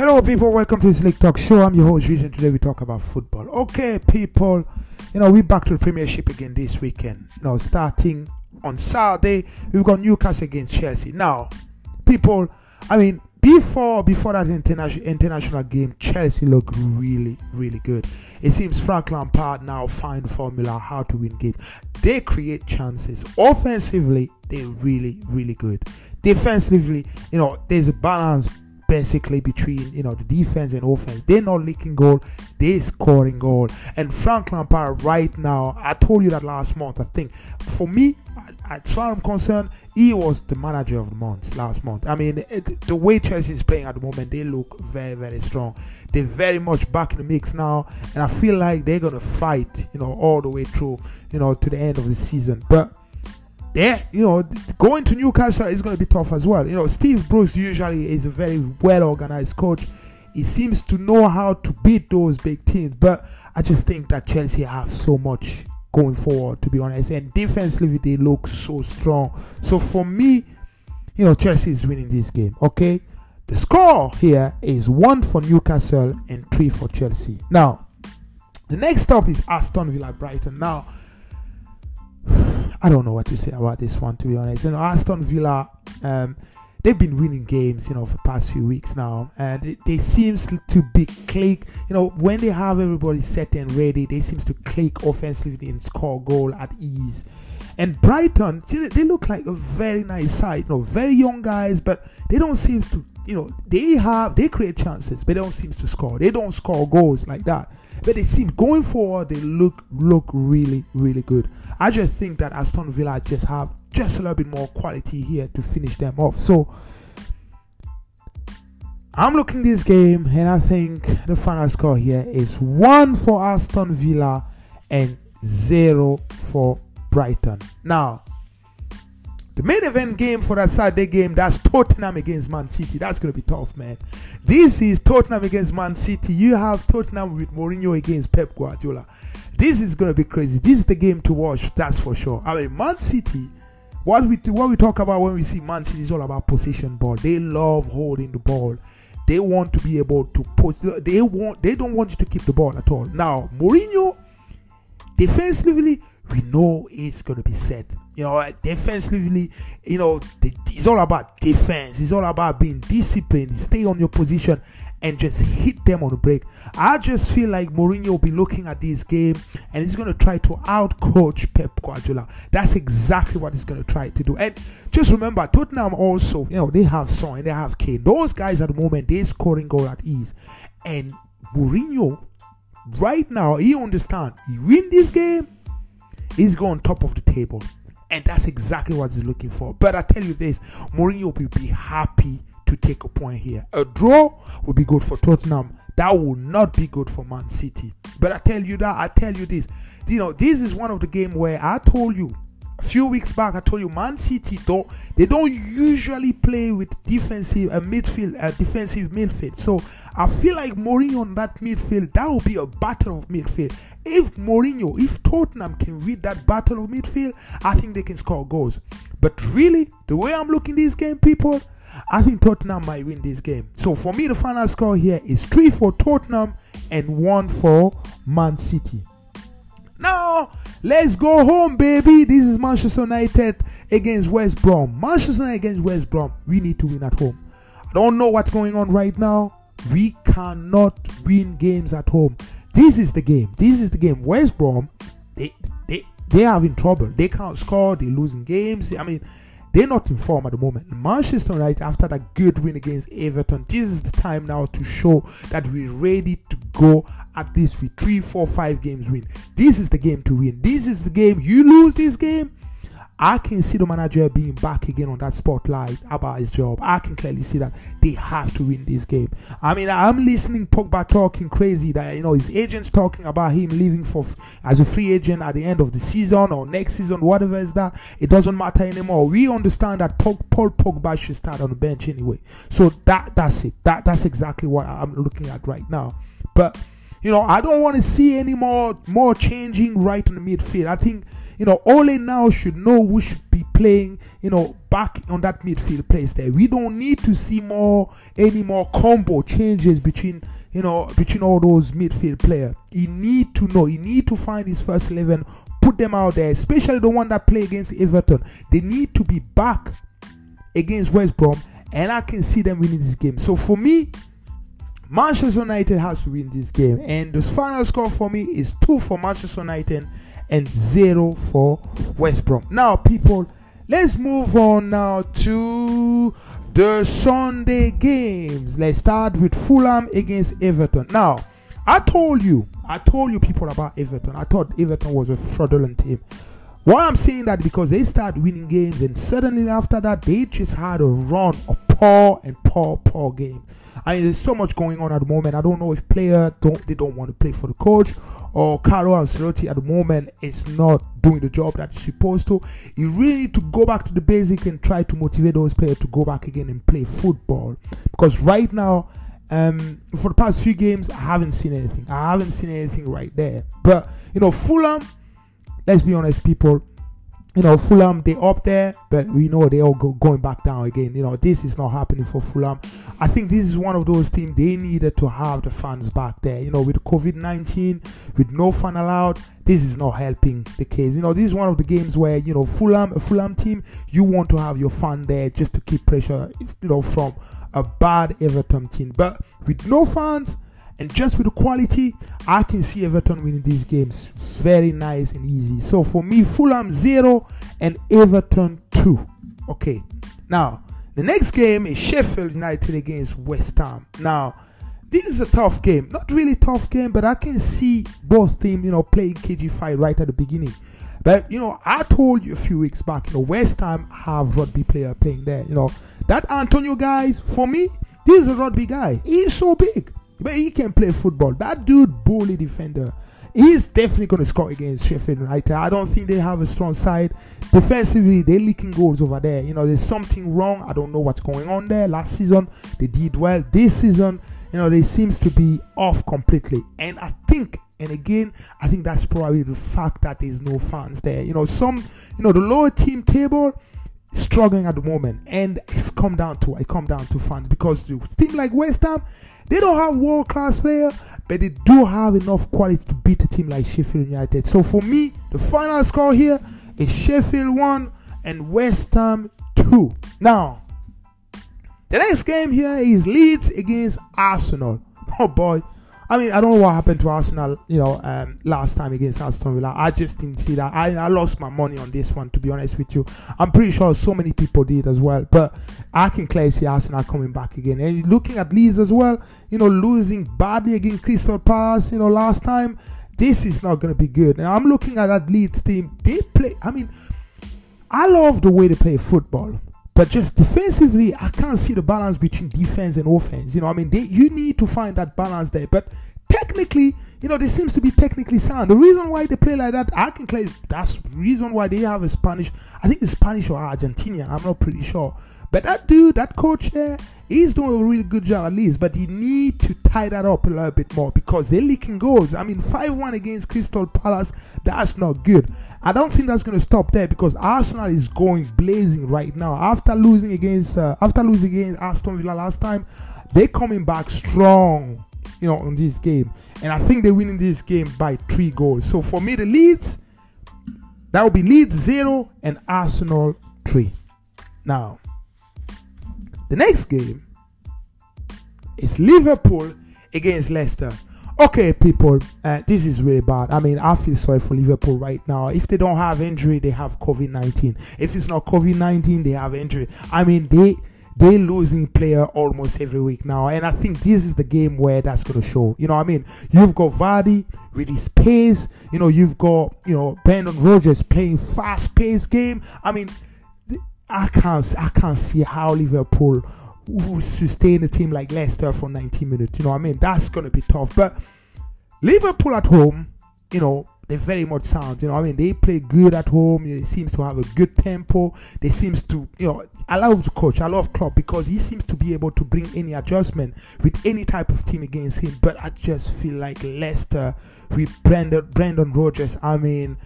Hello, people. Welcome to this League Talk Show. I'm your host, Regent. Today we talk about football. Okay, people. You know, we're back to the Premiership again this weekend. You know, starting on Saturday, we've got Newcastle against Chelsea. Now, people, I mean, before before that international international game, Chelsea looked really really good. It seems Frank Lampard now find formula how to win games. They create chances. Offensively, they're really really good. Defensively, you know, there's a balance basically between you know the defense and offense. They're not leaking goal, they're scoring goal. And Frank Lampard right now, I told you that last month. I think for me, as far as I'm concerned, he was the manager of the month last month. I mean, it, the way Chelsea is playing at the moment, they look very, very strong. They're very much back in the mix now, and I feel like they're gonna fight, you know, all the way through, you know, to the end of the season. But yeah, you know, going to Newcastle is going to be tough as well. You know, Steve Bruce usually is a very well organized coach. He seems to know how to beat those big teams, but I just think that Chelsea have so much going forward, to be honest. And defensively, they look so strong. So for me, you know, Chelsea is winning this game. Okay, the score here is one for Newcastle and three for Chelsea. Now, the next stop is Aston Villa Brighton. Now I don't know what to say about this one to be honest. You know, Aston Villa, um, they've been winning games, you know, for the past few weeks now, and it, they seems to be click. You know, when they have everybody set and ready, they seems to click offensively and score goal at ease. And Brighton, they look like a very nice side. You know, very young guys, but they don't seem to you know, they have they create chances, but they don't seem to score. They don't score goals like that. But they seem going forward, they look look really, really good. I just think that Aston Villa just have just a little bit more quality here to finish them off. So I'm looking this game and I think the final score here is one for Aston Villa and zero for Brighton. Now the main event game for that Saturday game, that's Tottenham against Man City. That's going to be tough, man. This is Tottenham against Man City. You have Tottenham with Mourinho against Pep Guardiola. This is going to be crazy. This is the game to watch, that's for sure. I mean, Man City, what we what we talk about when we see Man City is all about possession ball. They love holding the ball. They want to be able to put. They want. They don't want you to keep the ball at all. Now, Mourinho, defensively, we know it's going to be set. You know, defensively, you know, it's all about defense. It's all about being disciplined, stay on your position, and just hit them on the break. I just feel like Mourinho will be looking at this game and he's going to try to outcoach Pep Guardiola. That's exactly what he's going to try to do. And just remember, Tottenham also, you know, they have Son and they have Kane. Those guys at the moment, they're scoring goal at ease. And Mourinho, right now, he understand. He win this game, he's going top of the table. And that's exactly what he's looking for. But I tell you this, Mourinho will be happy to take a point here. A draw will be good for Tottenham. That will not be good for Man City. But I tell you that, I tell you this. You know, this is one of the game where I told you a few weeks back, I told you Man City don't they don't usually play with defensive uh, midfield, uh, defensive midfield. So I feel like Mourinho on that midfield, that will be a battle of midfield. If Mourinho, if Tottenham can win that battle of midfield, I think they can score goals. But really, the way I'm looking this game, people, I think Tottenham might win this game. So for me, the final score here is three for Tottenham and one for Man City. Now, let's go home, baby. This is Manchester United against West Brom. Manchester United against West Brom. We need to win at home. I don't know what's going on right now. We cannot win games at home. This is the game. This is the game. West Brom, they they they are in trouble. They can't score. They're losing games. I mean, they're not in form at the moment. Manchester United, after that good win against Everton, this is the time now to show that we're ready to go at least with three, four, five games win. This is the game to win. This is the game. You lose this game, I can see the manager being back again on that spotlight about his job. I can clearly see that they have to win this game. I mean, I'm listening Pogba talking crazy that you know his agents talking about him leaving for as a free agent at the end of the season or next season, whatever is that. It doesn't matter anymore. We understand that Paul Pogba should start on the bench anyway. So that that's it. That that's exactly what I'm looking at right now. But you know, I don't want to see any more more changing right in the midfield. I think you know, Ole now should know who should be playing, you know, back on that midfield place there. We don't need to see more any more combo changes between you know between all those midfield players. He need to know. He need to find his first eleven, put them out there, especially the one that play against Everton. They need to be back against West Brom, and I can see them winning this game. So for me, Manchester United has to win this game, and the final score for me is two for Manchester United and zero for West Brom. Now, people Let's move on now to the Sunday games. Let's start with Fulham against Everton. Now, I told you, I told you people about Everton. I thought Everton was a fraudulent team. Why I'm saying that because they start winning games and suddenly after that they just had a run, a poor and poor, poor game. I mean, there's so much going on at the moment. I don't know if player don't they don't want to play for the coach or Carlo Ancelotti at the moment is not doing the job that he's supposed to. You really need to go back to the basic and try to motivate those players to go back again and play football. Because right now, um, for the past few games, I haven't seen anything. I haven't seen anything right there. But you know, Fulham let's be honest, people. You know, Fulham, they up there, but we know they all go, going back down again. You know, this is not happening for Fulham. I think this is one of those teams they needed to have the fans back there. You know, with COVID 19, with no fan allowed, this is not helping the case. You know, this is one of the games where, you know, Fulham, a Fulham team, you want to have your fan there just to keep pressure, you know, from a bad Everton team. But with no fans, and just with the quality, I can see Everton winning these games very nice and easy. So for me, Fulham 0 and Everton 2. Okay. Now, the next game is Sheffield United against West Ham. Now, this is a tough game. Not really tough game, but I can see both teams, you know, playing KG fight right at the beginning. But you know, I told you a few weeks back, you know, West Ham have rugby player playing there. You know, that Antonio guys, for me, this is a rugby guy. He's so big. But he can play football. That dude, bully defender. He's definitely going to score against Sheffield United. I don't think they have a strong side. Defensively, they're leaking goals over there. You know, there's something wrong. I don't know what's going on there. Last season, they did well. This season, you know, they seems to be off completely. And I think and again, I think that's probably the fact that there's no fans there. You know, some, you know, the lower team table, struggling at the moment, and it's come down to it come down to fans because the team like West Ham, they don't have world class player, but they do have enough quality to beat a team like Sheffield United. So for me, the final score here is Sheffield one and West Ham two. Now, the next game here is Leeds against Arsenal. Oh boy, I mean, I don't know what happened to Arsenal, you know, um, last time against Aston Villa. I just didn't see that. I, I lost my money on this one, to be honest with you. I'm pretty sure so many people did as well. But I can clearly see Arsenal coming back again. And looking at Leeds as well, you know, losing badly against Crystal Palace, you know, last time. This is not going to be good. And I'm looking at that Leeds team. They play, I mean, I love the way they play football. But just defensively, I can't see the balance between defense and offense. You know, I mean, they, you need to find that balance there. But technically, you know, they seems to be technically sound. The reason why they play like that, I can claim that's reason why they have a Spanish. I think it's Spanish or Argentinian. I'm not pretty sure. But that dude, that coach there, he's doing a really good job at least. But he need to tie that up a little bit more because they're leaking goals. I mean, 5-1 against Crystal Palace, that's not good. I don't think that's going to stop there because Arsenal is going blazing right now. After losing against uh, after losing against Aston Villa last time, they're coming back strong you know, in this game. And I think they're winning this game by three goals. So for me, the Leeds, that will be Leeds zero and Arsenal three. Now, the next game is Liverpool against Leicester. Okay, people, uh, this is really bad. I mean, I feel sorry for Liverpool right now. If they don't have injury, they have COVID 19. If it's not COVID 19, they have injury. I mean, they they losing player almost every week now. And I think this is the game where that's going to show. You know what I mean? You've got Vardy with his pace. You know, you've got, you know, Brendan Rodgers playing fast paced game. I mean, I can't, I can't see how Liverpool will sustain a team like Leicester for 90 minutes. You know what I mean? That's to be tough. But Liverpool at home, you know, they're very much sound. You know, I mean, they play good at home. It seems to have a good tempo. They seems to, you know, I love the coach. I love Klopp because he seems to be able to bring any adjustment with any type of team against him. But I just feel like Leicester with Brandon Brendan Rodgers. I mean,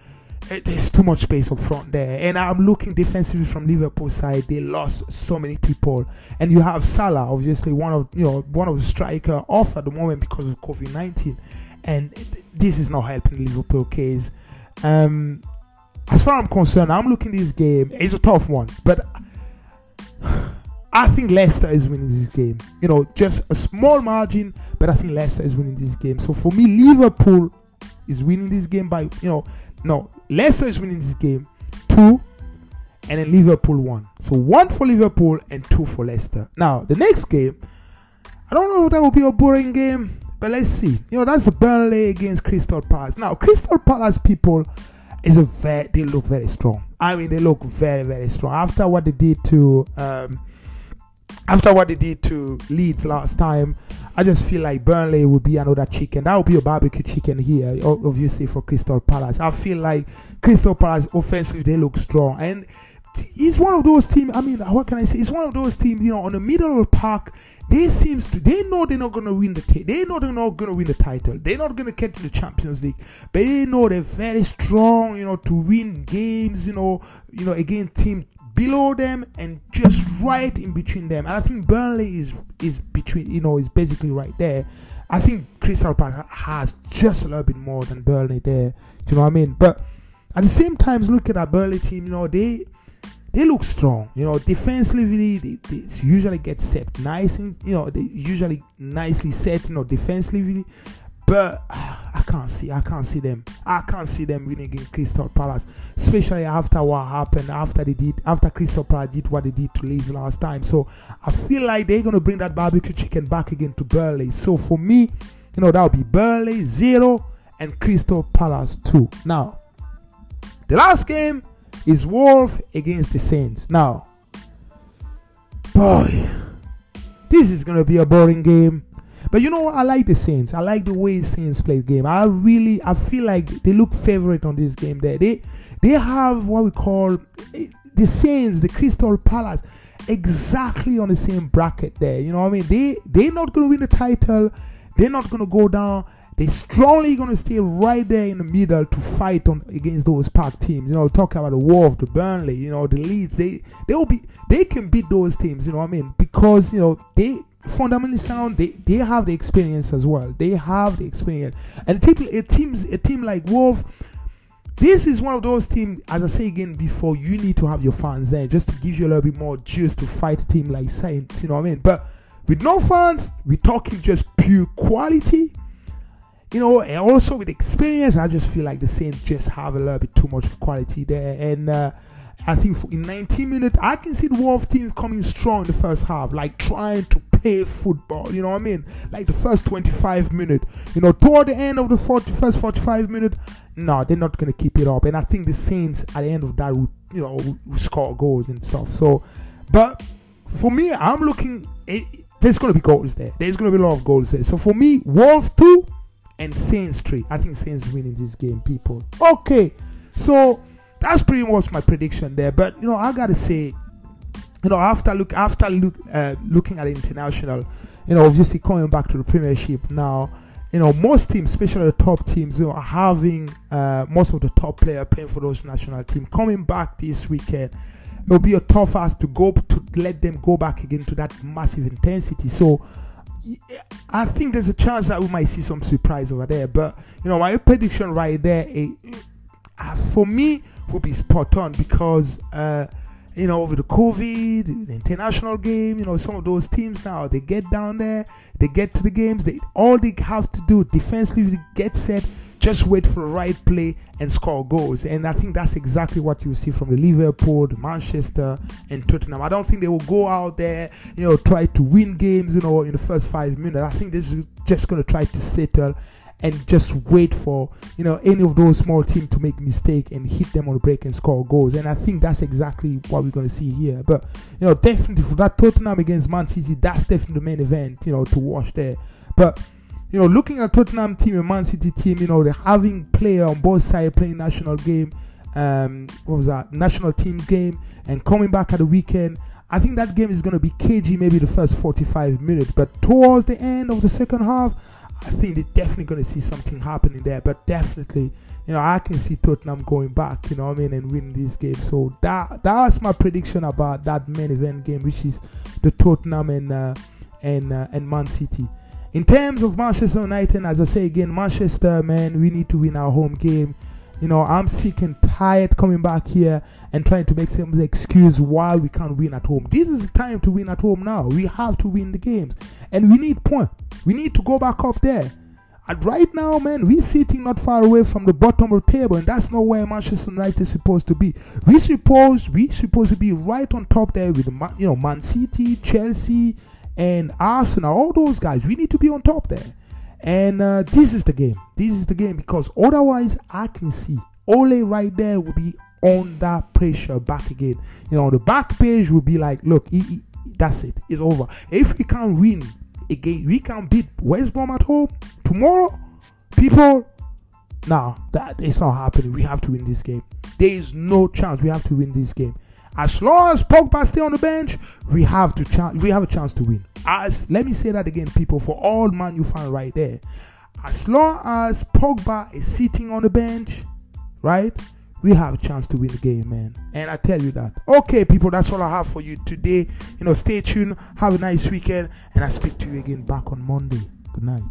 there's too much space up front there. And I'm looking defensively from Liverpool side. They lost so many people, and you have Salah, obviously one of you know one of the striker off at the moment because of COVID nineteen, and this is not helping Liverpool case. Um, as far as I'm concerned, I'm looking this game. It's a tough one, but I think Leicester is winning this game. You know, just a small margin, but I think Leicester is winning this game. So for me, Liverpool is winning this game by you know, no, Leicester is winning this game two, and then Liverpool one. So one for Liverpool and two for Leicester. Now the next game, I don't know if that will be a boring game, but let's see. You know, that's Burnley against Crystal Palace. Now Crystal Palace people is a very they look very strong. I mean, they look very very strong after what they did to. Um, after what they did to Leeds last time, I just feel like Burnley would be another chicken. That would be a barbecue chicken here, obviously for Crystal Palace. I feel like Crystal Palace offensively they look strong, and he's one of those teams. I mean, what can I say? It's one of those teams. You know, on the middle of the park, they seems to they know they're not gonna win the t- they know they're not gonna win the title. They're not gonna get to the Champions League, but they know they're very strong. You know, to win games. You know, you know against team below them and just right in between them. And I think Burnley is is between, you know, is basically right there. I think Crystal Palace has just a little bit more than Burnley there. Do you know what I mean? But at the same time, look at that Burnley team. You know, they they look strong. You know, defensively, they, they usually get set nice. And, you know, they usually nicely set. You know, defensively, but ah, I can't see. I can't see them. I can't see them winning against Crystal Palace, especially after what happened after they did after Crystal Palace did what they did to Leeds last time. So I feel like they're gonna bring that barbecue chicken back again to Burnley. So for me, you know that'll be Burnley zero and Crystal Palace two. Now, the last game is Wolf against the Saints. Now, boy, this is gonna be a boring game. But you know what? I like the Saints. I like the way Saints play the game. I really, I feel like they look favorite on this game. There, they, they have what we call eh, the Saints, the Crystal Palace, exactly on the same bracket. There, you know what I mean? They, they're not gonna win the title. They're not gonna go down. They're strongly gonna stay right there in the middle to fight on against those pack teams. You know, talking about the Wolves, the Burnley, you know, the Leeds. They, they will be, they can beat those teams. You know what I mean? Because you know they fundamentally sound. They they have the experience as well. They have the experience, and a team a teams a team like Wolf. This is one of those teams, as I say again before, you need to have your fans there just to give you a little bit more juice to fight a team like Saints. You know what I mean? But with no fans, we're talking just pure quality. You know, and also with experience, I just feel like the Saints just have a little bit too much quality there, and. Uh, I think in 19 minutes, I can see the Wolf teams coming strong in the first half, like trying to play football. You know what I mean? Like the first 25 minutes. You know, toward the end of the 40, first 45 minutes, no, they're not to keep it up. And I think the Saints at the end of that would, you know, would score goals and stuff. So, but for me, I'm looking. It, there's to be goals there. There's to be a lot of goals there. So for me, Wolves two and Saints three. I think Saints winning this game, people. Okay, so that's pretty much my prediction there. But you know, I gotta say, you know, after look after look uh, looking at international, you know, obviously coming back to the Premiership now, you know, most teams, especially the top teams, you know, are having uh, most of the top player playing for those national team coming back this weekend. It'll be a tough ask to go to let them go back again to that massive intensity. So. I think there's a chance that we might see some surprise over there, but you know my prediction right there, it, uh, for me, will be spot on because uh, you know over the COVID, the international game, you know some of those teams now they get down there, they get to the games, they all they have to do defensively get set, just wait for the right play and score goals. And I think that's exactly what you see from the Liverpool, the Manchester, and Tottenham. I don't think they will go out there, you know, try to win games, you know, in the first five minutes. I think is just going to try to settle and just wait for you know any of those small teams to make mistake and hit them on the break and score goals. And I think that's exactly what we're going to see here. But you know, definitely for that Tottenham against Man City, that's definitely the main event. You know, to watch there. But you know, looking at Tottenham team and Man City team, you know, they're having player on both sides playing national game. Um, what was that? National team game and coming back at the weekend. I think that game is going to be cagey, maybe the first 45 minutes, but towards the end of the second half, I think they're definitely going to see something happening there. But definitely, you know, I can see Tottenham going back, you know what I mean, and winning this game. So that that's my prediction about that main event game, which is the Tottenham and uh, and uh, and Man City. In terms of Manchester United, as I say again, Manchester, man, we need to win our home game. You know, I'm sick and tired coming back here and trying to make some excuse why we can't win at home. This is the time to win at home now. We have to win the games, and we need point. We need to go back up there. And right now, man, we're sitting not far away from the bottom of the table, and that's not where Manchester United is supposed to be. We suppose we supposed to be right on top there with you know Man City, Chelsea, and Arsenal. All those guys, we need to be on top there. And uh, this is the game. This is the game because otherwise, I can see Ole right there will be under pressure back again. You know, the back page will be like, look, he, he, that's it. It's over. If we can't win again, we can beat West Brom at home tomorrow. People, now that it's not happening. We have to win this game. There is no chance. We have to win this game. As long as Pogba stay on the bench, we have to chance. We have a chance to win. As let me say that again, people, for all man you find right there. As long as Pogba is sitting on the bench, right? We have a chance to win the game, man. And I tell you that. Okay, people, that's all I have for you today. You know, stay tuned. Have a nice weekend, and I speak to you again back on Monday. Good night.